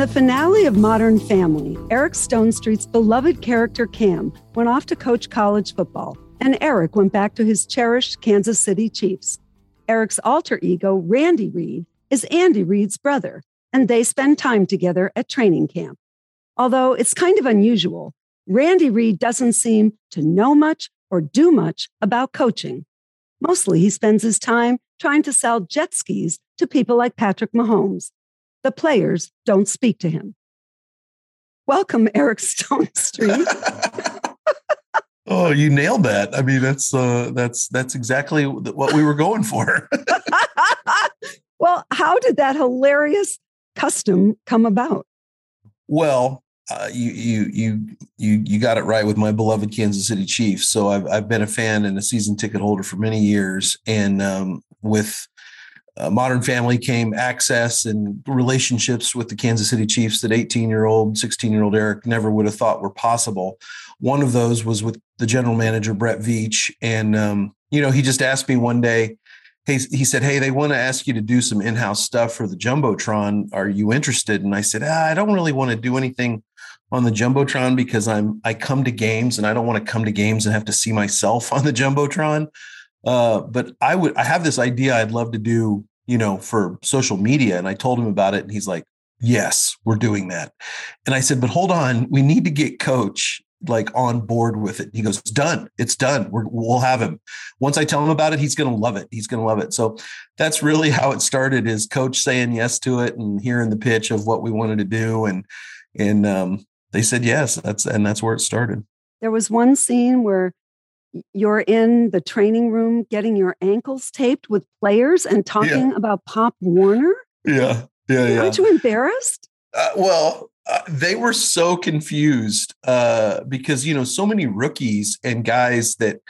the finale of Modern Family, Eric Stonestreet's beloved character Cam went off to coach college football, and Eric went back to his cherished Kansas City Chiefs. Eric's alter ego, Randy Reid, is Andy Reid's brother, and they spend time together at training camp. Although it's kind of unusual, Randy Reid doesn't seem to know much or do much about coaching. Mostly he spends his time trying to sell jet skis to people like Patrick Mahomes. The players don't speak to him. Welcome, Eric Stone Street. oh, you nailed that. I mean, that's uh, that's that's exactly what we were going for. well, how did that hilarious custom come about? Well, uh, you you you you you got it right with my beloved Kansas City Chiefs. So I've I've been a fan and a season ticket holder for many years, and um, with uh, Modern Family came access and relationships with the Kansas City Chiefs that 18 year old, 16 year old Eric never would have thought were possible. One of those was with the general manager Brett Veach, and um, you know he just asked me one day hey, he said, hey, they want to ask you to do some in-house stuff for the jumbotron. Are you interested? And I said, ah, I don't really want to do anything on the jumbotron because I'm I come to games and I don't want to come to games and have to see myself on the jumbotron. Uh, but I would I have this idea I'd love to do, you know, for social media. And I told him about it, and he's like, Yes, we're doing that. And I said, But hold on, we need to get coach like on board with it. He goes, "It's done. It's done. we will have him." Once I tell him about it, he's going to love it. He's going to love it. So that's really how it started. Is coach saying yes to it and hearing the pitch of what we wanted to do, and and um, they said yes. That's and that's where it started. There was one scene where you're in the training room getting your ankles taped with players and talking yeah. about Pop Warner. Yeah, yeah, yeah. Aren't you embarrassed? Uh, well, uh, they were so confused uh, because you know so many rookies and guys that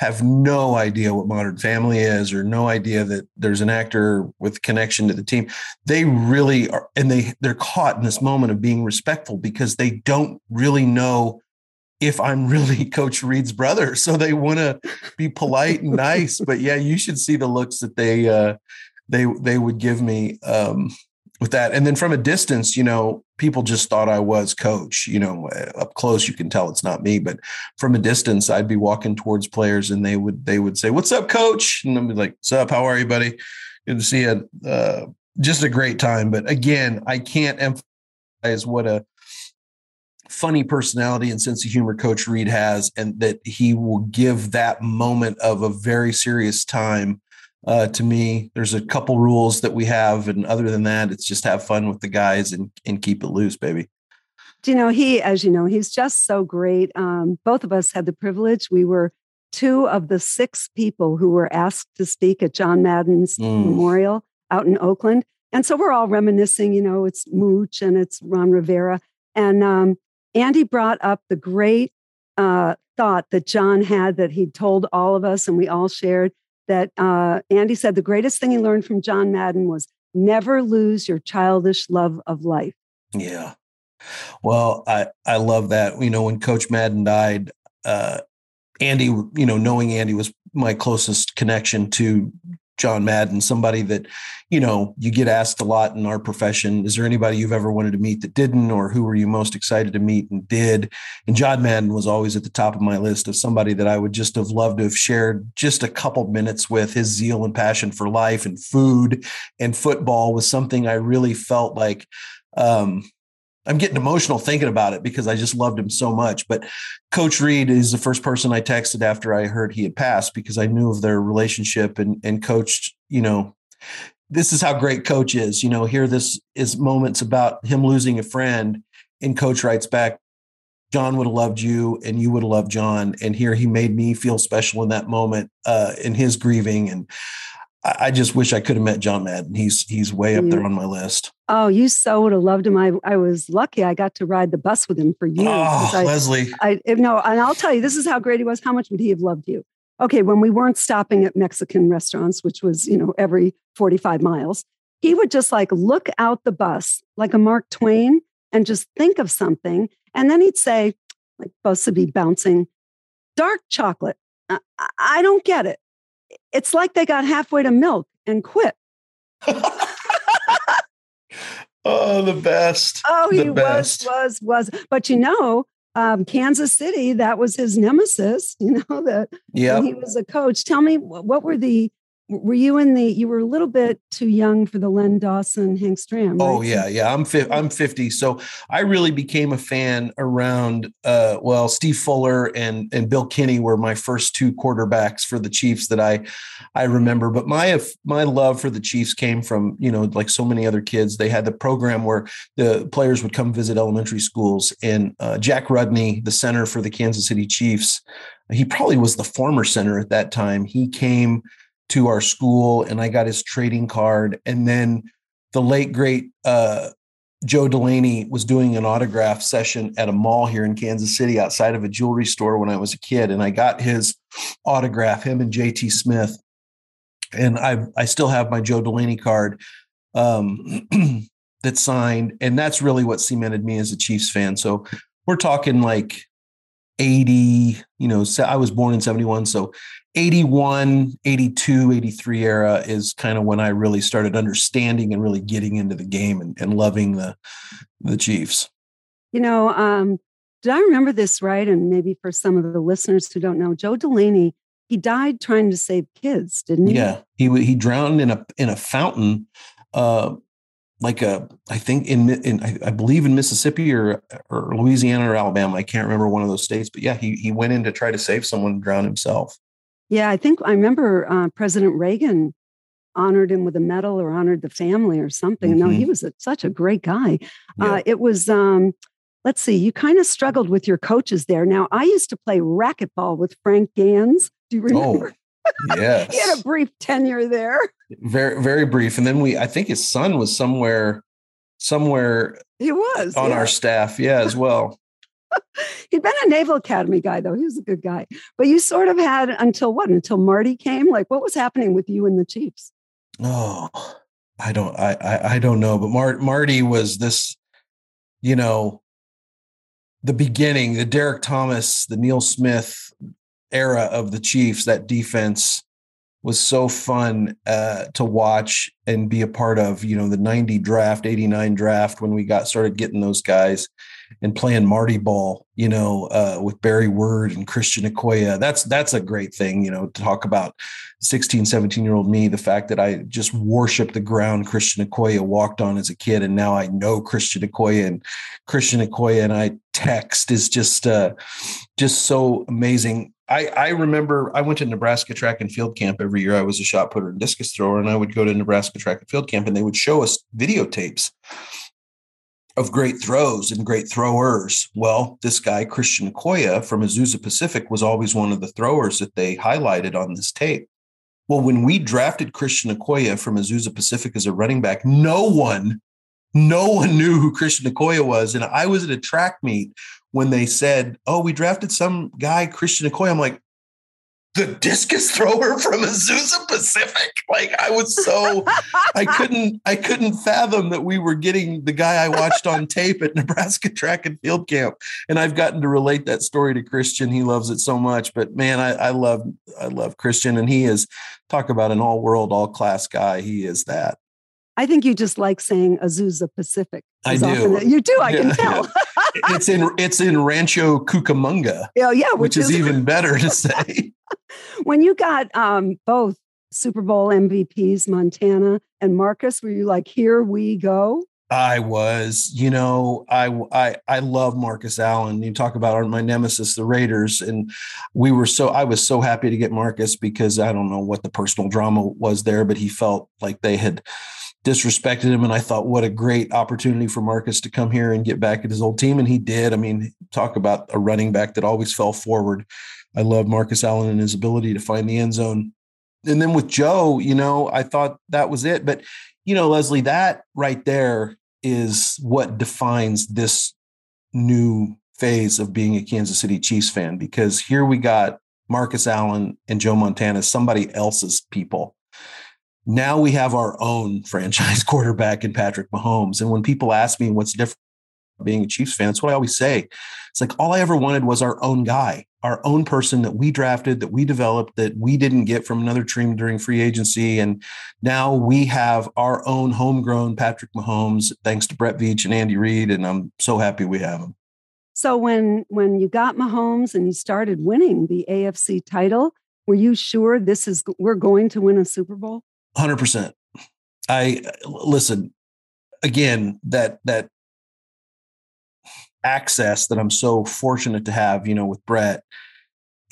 have no idea what Modern Family is or no idea that there's an actor with connection to the team. They really are, and they they're caught in this moment of being respectful because they don't really know if I'm really Coach Reid's brother. So they want to be polite and nice. But yeah, you should see the looks that they uh, they they would give me. Um, with that. And then from a distance, you know, people just thought I was coach. You know, up close you can tell it's not me, but from a distance, I'd be walking towards players and they would they would say, "What's up, coach?" And I'd be like, "What's up? How are you, buddy? Good to see you." Uh, just a great time. But again, I can't emphasize what a funny personality and sense of humor coach Reid has and that he will give that moment of a very serious time uh, to me. There's a couple rules that we have, and other than that, it's just have fun with the guys and and keep it loose, baby. Do you know he, as you know, he's just so great. Um, both of us had the privilege. We were two of the six people who were asked to speak at John Madden's mm. memorial out in Oakland, and so we're all reminiscing. You know, it's Mooch and it's Ron Rivera, and um, Andy brought up the great uh, thought that John had that he told all of us, and we all shared that uh, Andy said the greatest thing he learned from John Madden was never lose your childish love of life. Yeah. Well, I, I love that. You know, when Coach Madden died, uh, Andy, you know, knowing Andy was my closest connection to John Madden, somebody that, you know, you get asked a lot in our profession. Is there anybody you've ever wanted to meet that didn't, or who were you most excited to meet and did? And John Madden was always at the top of my list of somebody that I would just have loved to have shared just a couple minutes with. His zeal and passion for life and food and football was something I really felt like um, I'm getting emotional thinking about it because I just loved him so much. But Coach Reid is the first person I texted after I heard he had passed because I knew of their relationship and and coached, you know, this is how great coach is. You know, here this is moments about him losing a friend, and coach writes back, John would have loved you and you would have loved John. And here he made me feel special in that moment uh, in his grieving. And I just wish I could have met John Madden. He's he's way up there mm. on my list. Oh, you so would have loved him. I I was lucky. I got to ride the bus with him for years. Oh, I, Lesley. I eh, no, and I'll tell you, this is how great he was. How much would he have loved you? Okay, when we weren't stopping at Mexican restaurants, which was you know every forty five miles, he would just like look out the bus like a Mark Twain and just think of something, and then he'd say, like bus would be bouncing, dark chocolate. I, I don't get it it's like they got halfway to milk and quit. Oh, the best. Oh, he the best. was, was, was. But you know, um, Kansas City, that was his nemesis, you know, that yeah. he was a coach. Tell me, what were the were you in the you were a little bit too young for the len dawson hank stram right? oh yeah yeah i'm fi- i'm 50 so i really became a fan around uh well steve fuller and and bill kenney were my first two quarterbacks for the chiefs that i i remember but my my love for the chiefs came from you know like so many other kids they had the program where the players would come visit elementary schools and uh, jack rudnay the center for the kansas city chiefs he probably was the former center at that time he came to our school and I got his trading card. And then the late, great uh, Joe Delaney was doing an autograph session at a mall here in Kansas City outside of a jewelry store when I was a kid. And I got his autograph, him and JT Smith. And I I still have my Joe Delaney card um, that's signed. And that's really what cemented me as a Chiefs fan. So we're talking like 80, you know, I was born in 71. So 81, 82, 83 era is kind of when I really started understanding and really getting into the game and, and loving the the Chiefs. You know, um, did I remember this right? And maybe for some of the listeners who don't know, Joe Delaney, he died trying to save kids, didn't he? Yeah, he he drowned in a in a fountain, uh, like a I think in in I, I believe in Mississippi or or Louisiana or Alabama. I can't remember one of those states, but yeah, he he went in to try to save someone, drown himself. Yeah, I think I remember uh, President Reagan honored him with a medal or honored the family or something. Mm-hmm. No, he was a, such a great guy. Yeah. Uh, it was, um, let's see, you kind of struggled with your coaches there. Now, I used to play racquetball with Frank Gansz. Do you remember? Oh, yes. he had a brief tenure there. Very, very brief. And then we, I think his son was somewhere, somewhere. He was on yeah. our staff. Yeah, as well. He'd been a Naval Academy guy, though. He was a good guy. But you sort of had until what? Until Marty came? Like, what was happening with you and the Chiefs? Oh, I don't, I, I, I don't know. But Mar- Marty was this, you know, the beginning, the Derrick Thomas, the Neil Smith era of the Chiefs. That defense was so fun uh, to watch and be a part of. You know, the '90 draft, '89 draft when we got started getting those guys and playing Marty ball, you know, uh, with Barry Word and Christian Okoye. That's that's a great thing, you know, to talk about 16, 17 year old me, the fact that I just worship the ground Christian Okoye walked on as a kid. And now I know Christian Okoye and Christian Okoye and I text is just uh, just so amazing. I, I remember I went to Nebraska track and field camp every year. I was a shot putter and discus thrower, and I would go to Nebraska track and field camp, and they would show us videotapes of great throws and great throwers. Well, this guy, Christian Okoye from Azusa Pacific, was always one of the throwers that they highlighted on this tape. Well, when we drafted Christian Okoye from Azusa Pacific as a running back, no one, no one knew who Christian Okoye was. And I was at a track meet when they said, Oh, we drafted some guy, Christian Okoye. I'm like, the discus thrower from Azusa Pacific. Like I was so I couldn't I couldn't fathom that we were getting the guy I watched on tape at Nebraska track and field camp. And I've gotten to relate that story to Christian. He loves it so much. But man, I, I love I love Christian and he is talk about an all world, all class guy. He is that. I think you just like saying Azusa Pacific. I do. You do. I yeah, can tell. It's in it's in Rancho Cucamonga. Yeah, yeah, which, which is, is even better to say. when you got um, both Super Bowl MVPs, Montana and Marcus, were you like, "Here we go"? I was, you know, I I I love Marcus Allen. You talk about my nemesis, the Raiders, and we were so I was so happy to get Marcus because I don't know what the personal drama was there, but he felt like they had disrespected him. And I thought, what a great opportunity for Marcus to come here and get back at his old team. And he did. I mean, talk about a running back that always fell forward. I love Marcus Allen and his ability to find the end zone. And then with Joe, you know, I thought that was it. But, you know, Lesley, that right there is what defines this new phase of being a Kansas City Chiefs fan because here we got Marcus Allen and Joe Montana, somebody else's people now we have our own franchise quarterback in Patrick Mahomes. And when people ask me what's different being a Chiefs fan. That's what I always say. It's like all I ever wanted was our own guy, our own person that we drafted, that we developed, that we didn't get from another team during free agency. And now we have our own homegrown Patrick Mahomes, thanks to Brett Veach and Andy Reid. And I'm so happy we have him. So when when you got Mahomes and you started winning the AFC title, were you sure this is we're going to win a Super Bowl? 100%. I listen again that that access that I'm so fortunate to have, you know, with Brett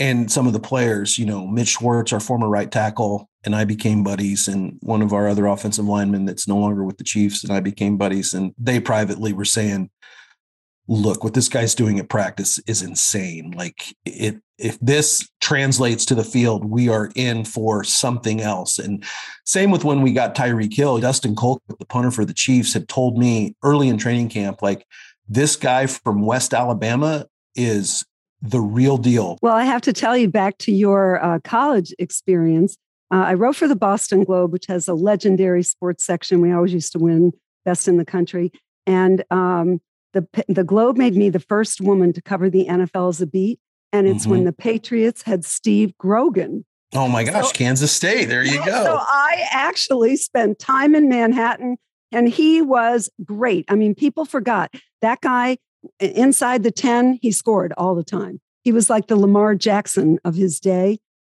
and some of the players, you know, Mitch Schwartz, our former right tackle, and I became buddies, and one of our other offensive linemen that's no longer with the Chiefs, and I became buddies, and they privately were saying, "Look, what this guy's doing at practice is insane. Like it, if this translates to the field, we are in for something else." And same with when we got Tyreek Hill, Dustin Colquitt, the punter for the Chiefs, had told me early in training camp, like this guy from West Alabama is the real deal. Well, I have to tell you back to your uh, college experience. Uh, I wrote for the Boston Globe, which has a legendary sports section. We always used to win best in the country. And um, the, the Globe made me the first woman to cover the NFL as a beat. And it's mm-hmm. when the Patriots had Steve Grogan. Oh my gosh, so, Kansas State. There you go. So I actually spent time in Manhattan and he was great. I mean, people forgot that guy inside the 10, he scored all the time. He was like the Lamar Jackson of his day.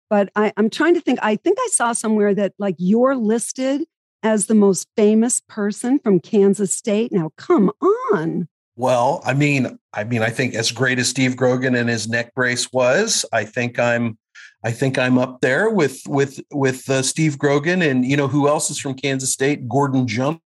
But I, I'm trying to think, I think I saw somewhere that like you're listed as the most famous person from Kansas State. Now, come on. Well, I mean, I mean, I think as great as Steve Grogan and his neck brace was, I think I'm, I think I'm up there with with with uh, Steve Grogan and you know who else is from Kansas State? Gordon Jump,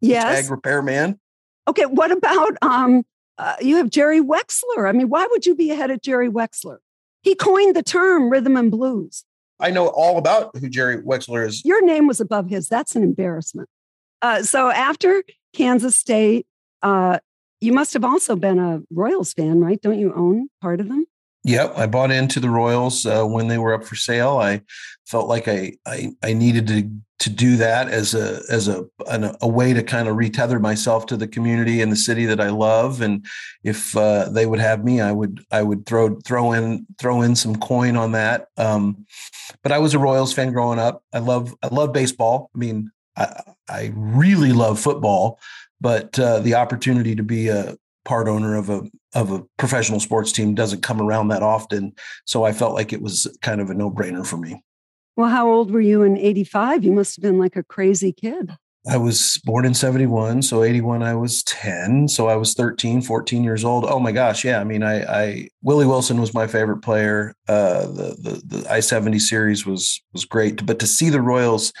yes, tag repairman. Okay, what about um? Uh, you have Jerry Wexler. I mean, why would you be ahead of Jerry Wexler? He coined the term rhythm and blues. I know all about who Jerry Wexler is. Your name was above his. That's an embarrassment. Uh, so after Kansas State, uh, you must have also been a Royals fan, right? Don't you own part of them? Yep, I bought into the Royals uh, when they were up for sale. I felt like I, I I needed to to do that as a as a an, a way to kind of retether myself to the community and the city that I love. And if uh, they would have me, I would I would throw throw in throw in some coin on that. Um, but I was a Royals fan growing up. I love I love baseball. I mean, I I really love football, but uh, the opportunity to be a part owner of a of a professional sports team doesn't come around that often. So I felt like it was kind of a no brainer for me. Well, how old were you in 85? You must have been like a crazy kid. I was born in 71. So 81, I was 10. So I was 13, 14 years old. Oh my gosh. Yeah. I mean, I, I Willie Wilson was my favorite player. Uh, the, the, the I 70 series was, was great, but to see the Royals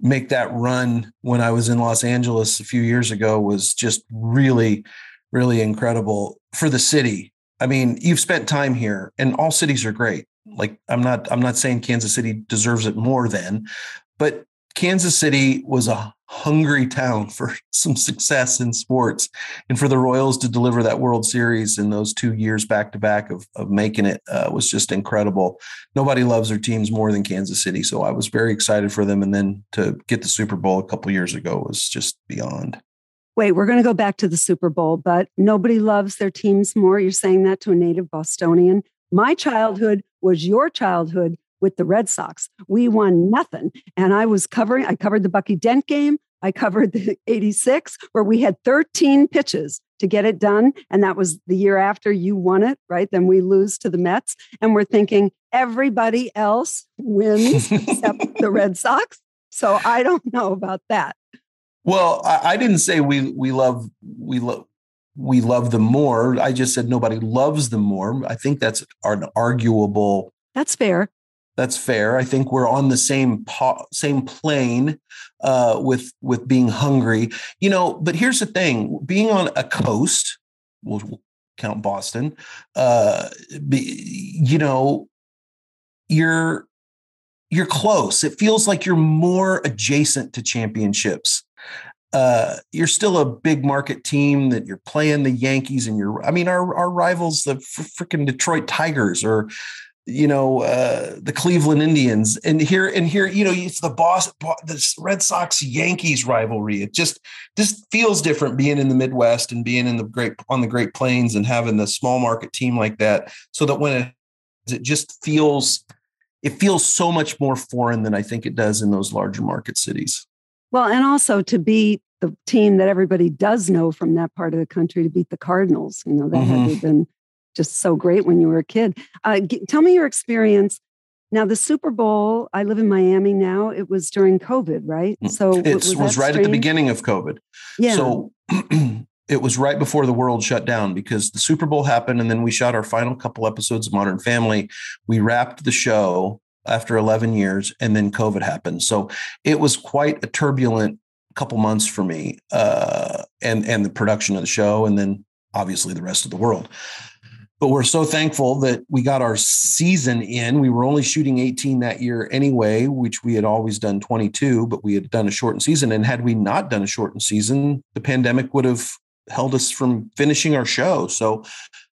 make that run when I was in Los Angeles a few years ago was just really, really incredible for the city. I mean, you've spent time here and all cities are great. Like I'm not I'm not saying Kansas City deserves it more than, but Kansas City was a hungry town for some success in sports and for the Royals to deliver that World Series in those two years back to back of, of making it uh, was just incredible. Nobody loves their teams more than Kansas City. So I was very excited for them. And then to get the Super Bowl a couple years ago was just beyond wait, we're going to go back to the Super Bowl, but nobody loves their teams more. You're saying that to a native Bostonian. My childhood was your childhood with the Red Sox. We won nothing. And I was covering, I covered the Bucky Dent game. I covered the 86, where we had 13 pitches to get it done. And that was the year after you won it, right? Then we lose to the Mets. And we're thinking everybody else wins except the Red Sox. So I don't know about that. Well, I, I didn't say we we love we love we love them more. I just said nobody loves them more. I think that's an arguable. That's fair. That's fair. I think we're on the same po- same plane uh, with with being hungry. You know, but here's the thing: being on a coast, we'll, we'll count Boston. Uh, be, you know, you're you're close. It feels like you're more adjacent to championships uh, you're still a big market team that you're playing the Yankees and you're, I mean, our, our rivals, the freaking Detroit Tigers or you know uh, the Cleveland Indians, and here and here, you know, it's the boss, the Red Sox Yankees rivalry. It just just feels different being in the Midwest and being in the great on the Great Plains and having the small market team like that. So that when it it just feels it feels so much more foreign than I think it does in those larger market cities. Well, and also to be the team that everybody does know from that part of the country to beat the Cardinals, you know, that mm-hmm. had been just so great when you were a kid. Uh, g- tell me your experience. Now, the Super Bowl, I live in Miami now. It was during COVID, right? Mm, so it was, was right at the beginning of COVID. Yeah. So it was right before the world shut down because the Super Bowl happened and then we shot our final couple episodes of Modern Family. We wrapped the show after 11 years and then COVID happened. So it was quite a turbulent couple months for me uh, and and the production of the show and then obviously the rest of the world but we're so thankful that we got our season in. We were only shooting 18 that year anyway, which we had always done 22, but we had done a shortened season. And had we not done a shortened season, the pandemic would have held us from finishing our show. So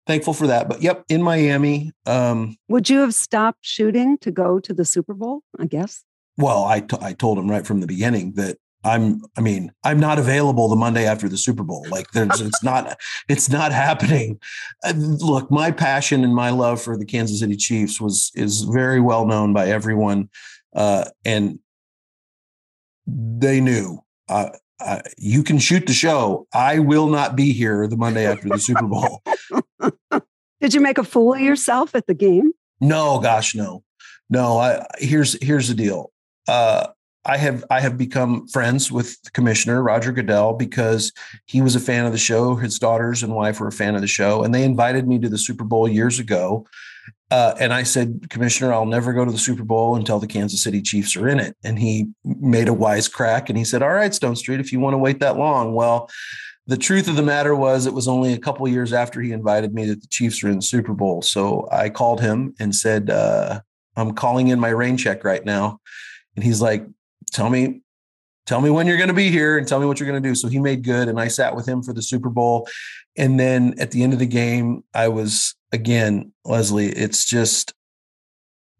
thankful for that. But yep, in Miami. Um, would you have stopped shooting to go to the Super Bowl? I guess. Well, I, t- I told him right from the beginning that I'm I mean, I'm not available the Monday after the Super Bowl. Like there's it's not it's not happening. Uh, look, my passion and my love for the Kansas City Chiefs was is very well known by everyone uh, and they knew uh, uh, you can shoot the show. I will not be here the Monday after the Super Bowl. Did you make a fool of yourself at the game? No, gosh, no, no. I, here's here's the deal. Uh, I have I have become friends with the commissioner Roger Goodell because he was a fan of the show. His daughters and wife were a fan of the show, and they invited me to the Super Bowl years ago. Uh, and I said, Commissioner, I'll never go to the Super Bowl until the Kansas City Chiefs are in it. And he made a wise crack and he said, All right, Stonestreet, if you want to wait that long, well, the truth of the matter was it was only a couple years after he invited me that the Chiefs are in the Super Bowl. So I called him and said, uh, I'm calling in my rain check right now. And he's like, tell me tell me when you're going to be here and tell me what you're going to do. So he made good and i sat with him for the super bowl. And then at the end of the game i was again lesley it's just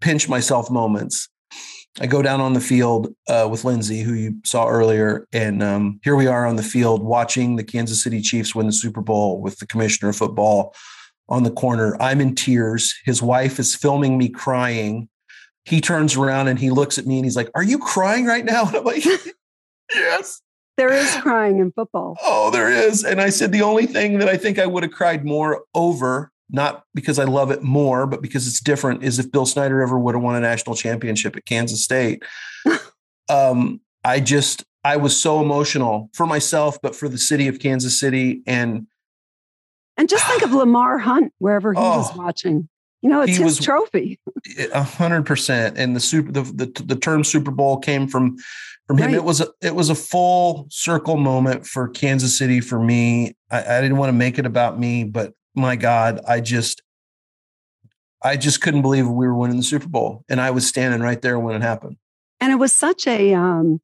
pinch myself moments. I go down on the field uh, with lindsay who you saw earlier and um, here we are on the field watching the kansas city chiefs win the super bowl with the commissioner of football on the corner. I'm in tears. His wife is filming me crying he turns around and he looks at me and he's like, Are you crying right now? And I'm like, Yes. There is crying in football. Oh, there is. And I said, The only thing that I think I would have cried more over, not because I love it more, but because it's different, is if Bill Snyder ever would have won a national championship at Kansas State. um, I just, I was so emotional for myself, but for the city of Kansas City. And and just think of Lamar Hunt wherever he oh, was watching. You know, it's he his was, trophy. A hundred percent. And the super the, the the term Super Bowl came from from him. Right. It was a it was a full circle moment for Kansas City for me. I, I didn't want to make it about me, but my God, I just I just couldn't believe we were winning the Super Bowl. And I was standing right there when it happened. And it was such a um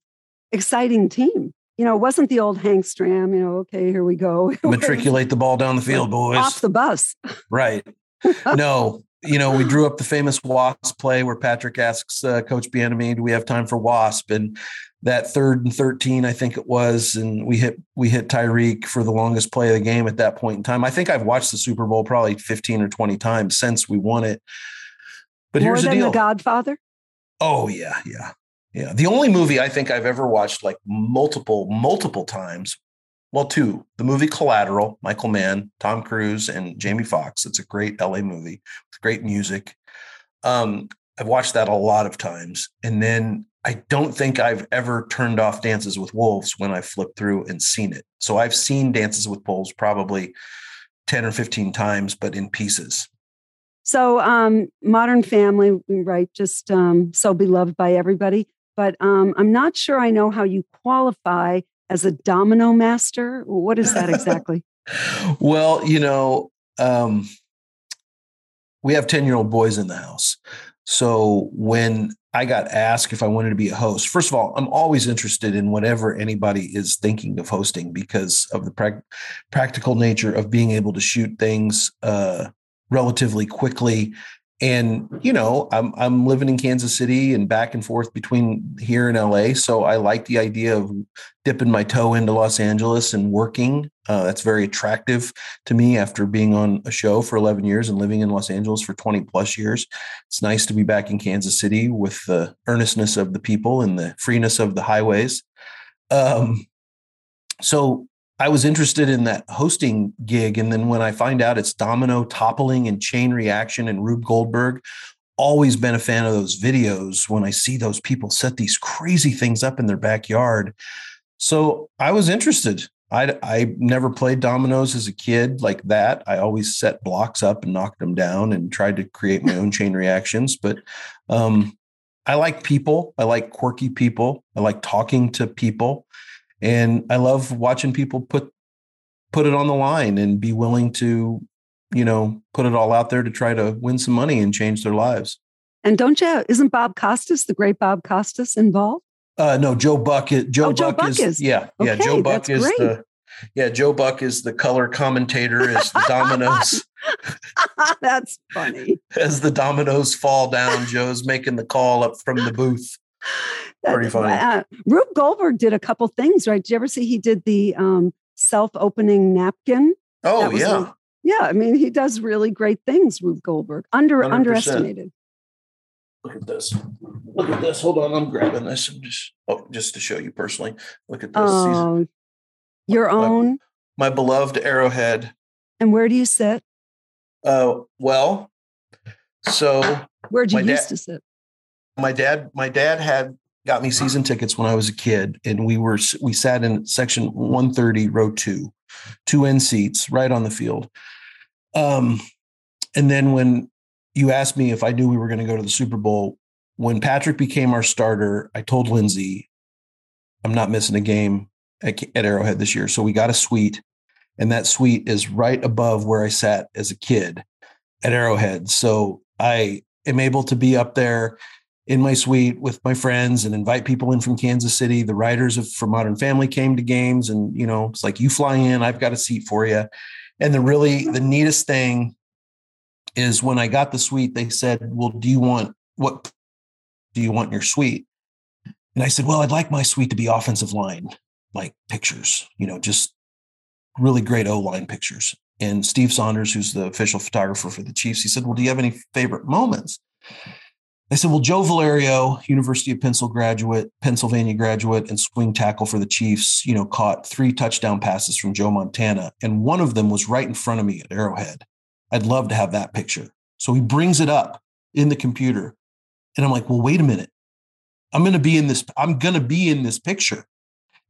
exciting team. You know, it wasn't the old Hank Stram, you know, okay, here we go. Matriculate the ball down the field, boys. Off the bus. Right. No, you know, we drew up the famous Wasp play where Patrick asks uh, Coach Bieniemy, "Do we have time for Wasp?" And that third and thirteen, I think it was, and we hit we hit Tyreek for the longest play of the game at that point in time. I think I've watched the Super Bowl probably fifteen or twenty times since we won it. But More here's the deal: The Godfather. Oh yeah, yeah, yeah. The only movie I think I've ever watched like multiple multiple times well, two. The movie Collateral, Michael Mann, Tom Cruise, and Jamie Foxx. It's a great LA movie with great music. Um, I've watched that a lot of times. And then I don't think I've ever turned off Dances with Wolves when I flipped through and seen it. So I've seen Dances with Wolves probably 10 or 15 times, but in pieces. So, um, Modern Family, right? Just um, so beloved by everybody. But um, I'm not sure I know how you qualify as a domino master? What is that exactly? well, you know, um, we have 10 year old boys in the house. So when I got asked if I wanted to be a host, first of all, I'm always interested in whatever anybody is thinking of hosting because of the pra- practical nature of being able to shoot things uh, relatively quickly and you know i'm i'm living in kansas city and back and forth between here and la so i like the idea of dipping my toe into los angeles and working. Uh, that's very attractive to me after being on a show for 11 years and living in los angeles for 20 plus years. It's nice to be back in kansas city with the earnestness of the people and the freeness of the highways. Um, so I was interested in that hosting gig. And then when I find out it's domino toppling and chain reaction and Rube Goldberg, always been a fan of those videos when I see those people set these crazy things up in their backyard. So I was interested. I, I never played dominoes as a kid like that. I always set blocks up and knocked them down and tried to create my own chain reactions. But um, I like people. I like quirky people. I like talking to people and I love watching people put put it on the line and be willing to, you know, put it all out there to try to win some money and change their lives. And don't you? Isn't Bob Costas, the great Bob Costas, involved? Uh, no, Joe Buck. Is, Joe, oh, Buck, Joe Buck is, is, yeah, okay, yeah. Joe Buck is great. the yeah. Joe Buck is the color commentator as the dominoes. that's funny. As the dominoes fall down, Joe's making the call up from the booth. Pretty funny. Uh, Rube Goldberg did a couple things, right? Did you ever see he did the um, self-opening napkin? Oh yeah, a, yeah. I mean, he does really great things. Rube Goldberg, under 100%. underestimated. Look at this. Look at this. Hold on, I'm grabbing this. I'm just oh, just to show you personally. Look at this. Oh, your my, own. My beloved Arrowhead. And where do you sit? Uh, well, so where'd you used to sit? My dad, my dad had got me season tickets when I was a kid, and we were we sat in section 130, row two, two end seats, right on the field. Um, and then when you asked me if I knew we were going to go to the Super Bowl, when Patrick became our starter, I told Lindsay, I'm not missing a game at, at Arrowhead this year. So we got a suite, and that suite is right above where I sat as a kid at Arrowhead. So I am able to be up there in my suite with my friends and invite people in from Kansas City. The writers of For Modern Family came to games, and you know, it's like you fly in, I've got a seat for you. And the really the neatest thing is when I got the suite, they said, "Well, do you want what do you want your suite?" And I said, "Well, I'd like my suite to be offensive line, like pictures, you know, just really great O line pictures." And Steve Saunders, who's the official photographer for the Chiefs, he said, "Well, do you have any favorite moments?" I said, well, Joe Valerio, University of Pennsylvania graduate, Pennsylvania graduate, and swing tackle for the Chiefs, you know, caught three touchdown passes from Joe Montana, and one of them was right in front of me at Arrowhead. I'd love to have that picture. So he brings it up in the computer, and I'm like, well, wait a minute. I'm going to be in this. I'm going to be in this picture.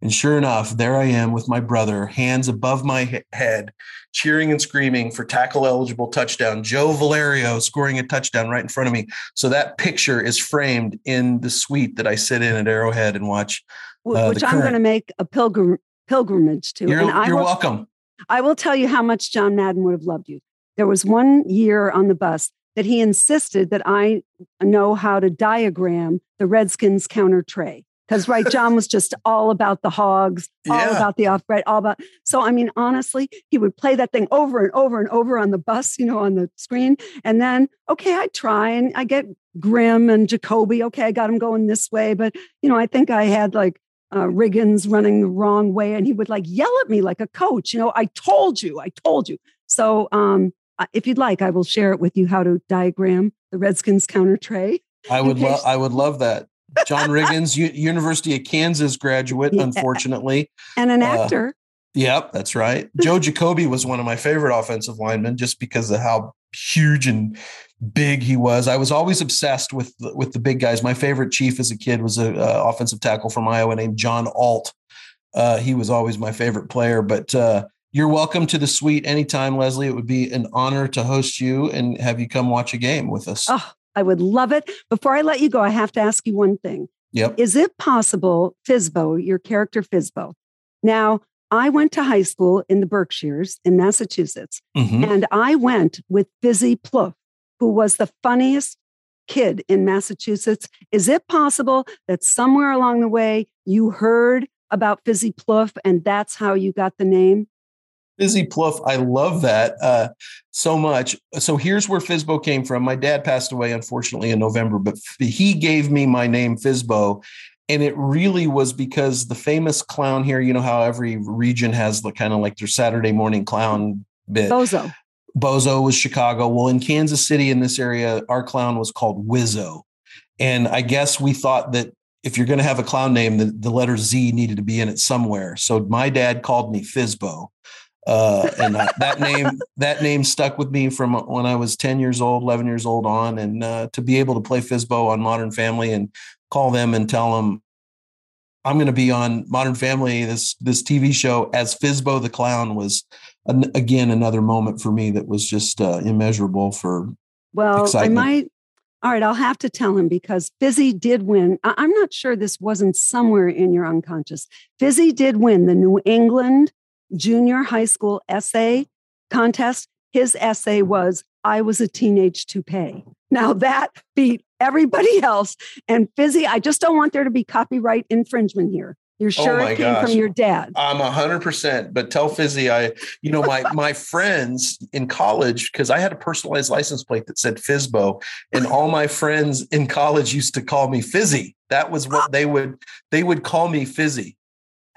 And sure enough, there I am with my brother, hands above my head, cheering and screaming for tackle eligible touchdown. Joe Valerio scoring a touchdown right in front of me. So that picture is framed in the suite that I sit in at Arrowhead and watch. Uh, Which I'm going to make a pilgrim pilgrimage to. You're, and you're will, welcome. I will tell you how much John Madden would have loved you. There was one year on the bus that he insisted that I know how to diagram the Redskins counter tray. Because right, John was just all about the hogs, all Yeah. about the off bread, all about. So I mean, honestly, he would play that thing over and over and over on the bus, you know, on the screen, and then okay, I try and I get Grimm and Jacoby. Okay, I got him going this way, but you know, I think I had like uh, Riggins running the wrong way, and he would like yell at me like a coach. You know, I told you, I told you. So um, if you'd like, I will share it with you how to diagram the Redskins counter tray. I would love. I would love that. John Riggins, U- University of Kansas graduate, Yeah. unfortunately. And an Uh, actor. Yep, that's right. Joe Jacoby was one of my favorite offensive linemen just because of how huge and big he was. I was always obsessed with the, with the big guys. My favorite chief as a kid was a uh, offensive tackle from Iowa named John Alt. Uh, he was always my favorite player. But uh, you're welcome to the suite anytime, Lesley. It would be an honor to host you and have you come watch a game with us. Oh, I would love it. Before I let you go, I have to ask you one thing. Yep. Is it possible, Fizbo, your character Fizbo? Now, I went to high school in the Berkshires in Massachusetts, Mhm. and I went with Fizzy Plouffe, who was the funniest kid in Massachusetts. Is it possible that somewhere along the way you heard about Fizzy Plouffe and that's how you got the name? Fizzy Plouffe. I love that uh, so much. So here's where Fizbo came from. My dad passed away, unfortunately, in November, but he gave me my name Fizbo. And it really was because the famous clown here, you know how every region has the kind of like their Saturday morning clown bit. Bozo. Bozo was Chicago. Well, in Kansas City, in this area, our clown was called Whizzo. And I guess we thought that if you're going to have a clown name, the, the letter Z needed to be in it somewhere. So my dad called me Fizbo. Uh, and I, that name that name stuck with me from when I was 10 years old, 11 years old on. And uh, to be able to play Fizbo on Modern Family and call them and tell them I'm going to be on Modern Family, this this TV show as Fizbo the clown was an, again another moment for me that was just uh, immeasurable for well excitement. i might all right i'll have to tell him because fizzy did win I, i'm not sure this wasn't somewhere in your unconscious fizzy did win the new england junior high school essay contest his essay was i was a teenage toupee now that beat everybody else and fizzy i just don't want there to be copyright infringement here you're Oh sure my it came gosh. from your dad I'm a hundred percent, but tell Fizzy, I, you know, my my friends in college, because I had a personalized license plate that said Fizbo, and all my friends in college used to call me Fizzy. That was what they would they would call me Fizzy.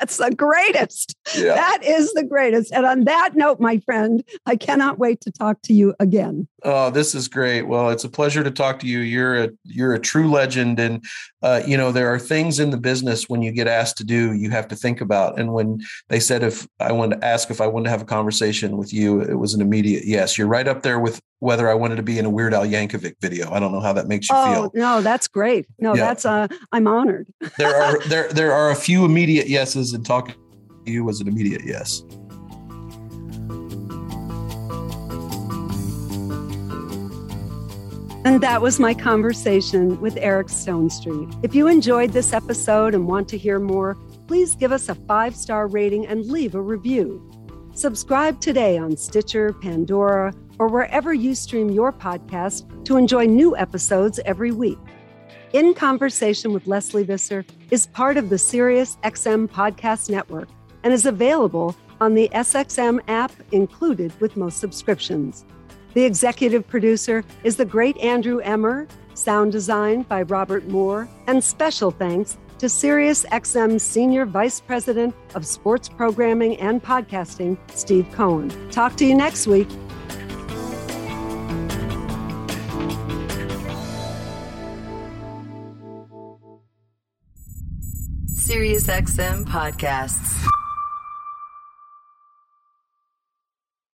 That's the greatest Yeah. That is the greatest. And on that note, my friend, I cannot wait to talk to you again. Oh, this is great. Well, it's a pleasure to talk to you. You're a you're a true legend, and uh, you know there are things in the business when you get asked to do, you have to think about. And when they said if I wanted to ask if I wanted to have a conversation with you, it was an immediate yes. You're right up there with whether I wanted to be in a Weird Al Yankovic video. I don't know how that makes you Oh feel. no, that's great. No, Yeah. that's uh I'm honored. There are there there are a few immediate yeses, and talking to you was an immediate yes. And that was my conversation with Eric Stonestreet. If you enjoyed this episode and want to hear more, please give us a five star rating and leave a review. Subscribe today on Stitcher, Pandora, or wherever you stream your podcast to enjoy new episodes every week. In Conversation with Lesley Visser is part of the Sirius XM Podcast Network and is available on the SXM app included with most subscriptions. The executive producer is the great Andrew Emmer, sound design by Robert Moore, and special thanks to Sirius XM Senior Vice President of Sports Programming and Podcasting, Steve Cohen. Talk to you next week. SiriusXM podcasts.